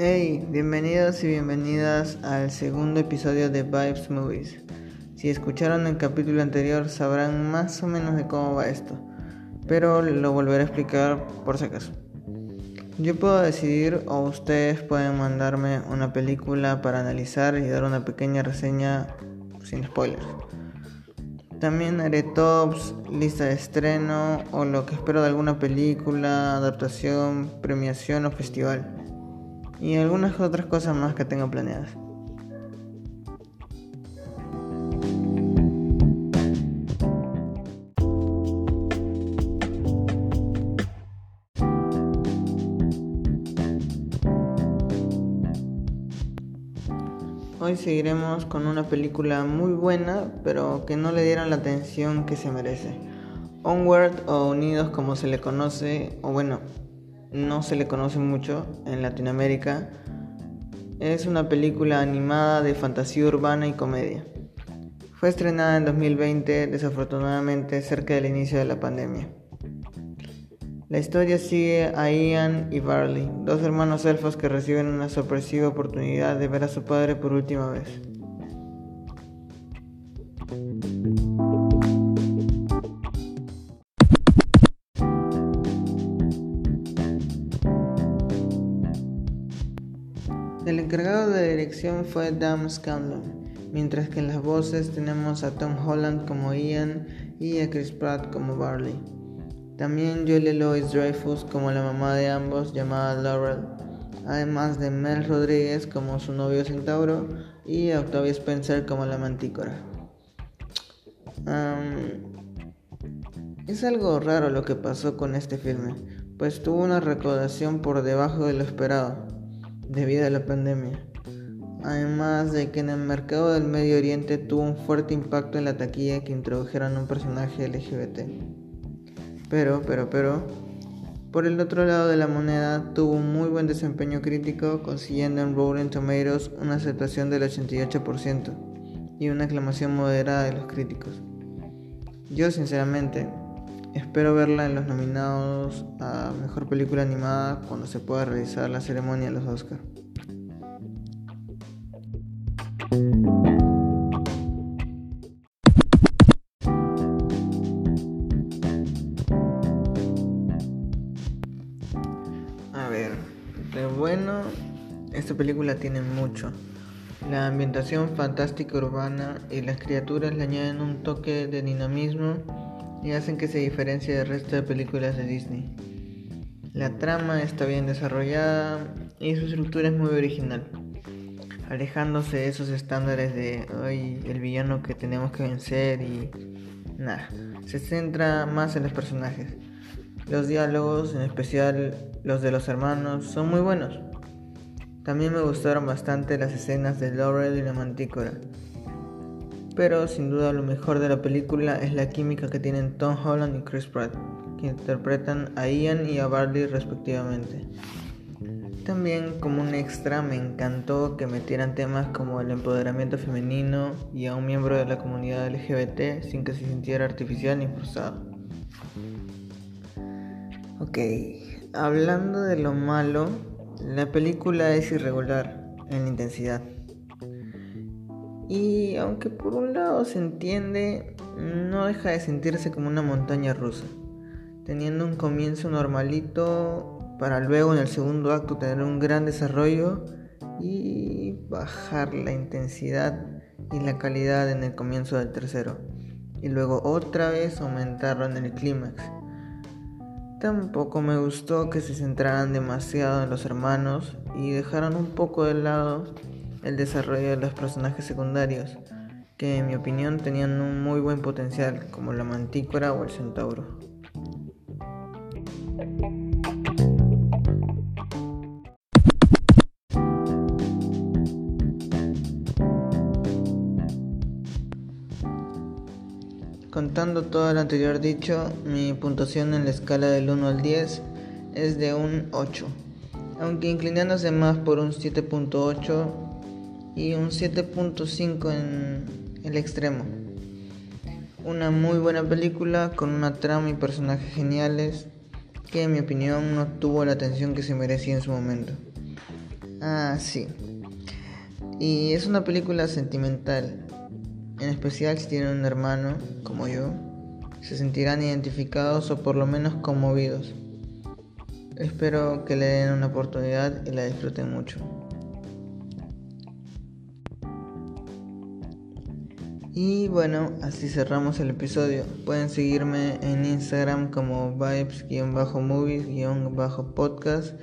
Hey, bienvenidos y bienvenidas al segundo episodio de Vibes Movies. Si escucharon el capítulo anterior sabrán más o menos de cómo va esto, pero lo volveré a explicar por si acaso. Yo puedo decidir o ustedes pueden mandarme una película para analizar y dar una pequeña reseña sin spoilers. También haré tops, lista de estreno o lo que espero de alguna película, adaptación, premiación o festival y algunas otras cosas más que tengo planeadas. Hoy seguiremos con una película muy buena, pero que no le dieron la atención que se merece. Onward o Unidos como se le conoce, o bueno, no se le conoce mucho en Latinoamérica. Es una película animada de fantasía urbana y comedia. Fue estrenada en 2020, desafortunadamente cerca del inicio de la pandemia. La historia sigue a Ian y Barley, dos hermanos elfos que reciben una sorpresiva oportunidad de ver a su padre por última vez. El encargado de dirección fue Dan Scanlon, mientras que en las voces tenemos a Tom Holland como Ian y a Chris Pratt como Barley. También Julie Louis Dreyfus como la mamá de ambos llamada Laurel, además de Mel Rodríguez como su novio Centauro y a Octavia Spencer como la mantícora. es algo raro lo que pasó con este filme, pues tuvo una recaudación por debajo de lo esperado debido a la pandemia. Además de que en el mercado del Medio Oriente tuvo un fuerte impacto en la taquilla que introdujeron un personaje LGBT. Pero, pero, pero, por el otro lado de la moneda tuvo un muy buen desempeño crítico, consiguiendo en Rotten Tomatoes una aceptación del 88% y una aclamación moderada de los críticos. Yo sinceramente Espero verla en los nominados a Mejor Película Animada cuando se pueda realizar la ceremonia de los Oscars. A ver, de bueno, esta película tiene mucho. La ambientación fantástica urbana y las criaturas le añaden un toque de dinamismo y hacen que se diferencie del resto de películas de Disney. La trama está bien desarrollada y su estructura es muy original, alejándose de esos estándares de hoy el villano que tenemos que vencer y nada, se centra más en los personajes. Los diálogos, en especial los de los hermanos, son muy buenos. También me gustaron bastante las escenas de Laurel y la mantícora pero sin duda lo mejor de la película es la química que tienen Tom Holland y Chris Pratt, que interpretan a Ian y a Barley respectivamente. También como un extra me encantó que metieran temas como el empoderamiento femenino y a un miembro de la comunidad LGBT sin que se sintiera artificial ni forzado. Ok, hablando de lo malo, la película es irregular en intensidad. Y aunque por un lado se entiende, no deja de sentirse como una montaña rusa, teniendo un comienzo normalito para luego en el segundo acto tener un gran desarrollo y bajar la intensidad y la calidad en el comienzo del tercero y luego otra vez aumentarlo en el clímax. Tampoco me gustó que se centraran demasiado en los hermanos y dejaran un poco de lado el desarrollo de los personajes secundarios, que en mi opinión tenían un muy buen potencial, como la mantícora o el centauro. Contando todo lo anterior dicho, mi puntuación en la escala del 1 al 10 es de un 8, aunque inclinándose más por un 7.8 y un 7.5 en el extremo. Una muy buena película con una trama y personajes geniales que en mi opinión no tuvo la atención que se merecía en su momento. Ah, sí. Y es una película sentimental, en especial si tienen un hermano, como yo, se sentirán identificados o por lo menos conmovidos. Espero que le den una oportunidad y la disfruten mucho. Y bueno, así cerramos el episodio. Pueden seguirme en Instagram como vibes-movies-podcast.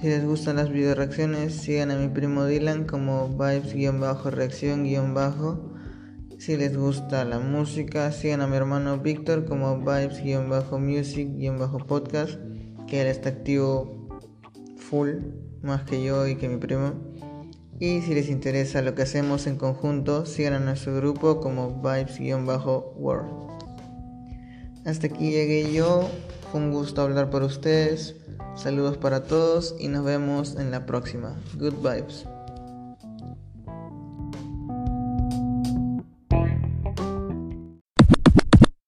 Si les gustan las video reacciones, sigan a mi primo Dylan como vibes-reacción- si les gusta la música, sigan a mi hermano Víctor como vibes-music-podcast, que él está activo full, más que yo y que mi primo. Y si les interesa lo que hacemos en conjunto, sigan a nuestro grupo como vibes-world. Hasta aquí llegué yo, fue un gusto hablar por ustedes. Saludos para todos y nos vemos en la próxima. Good vibes.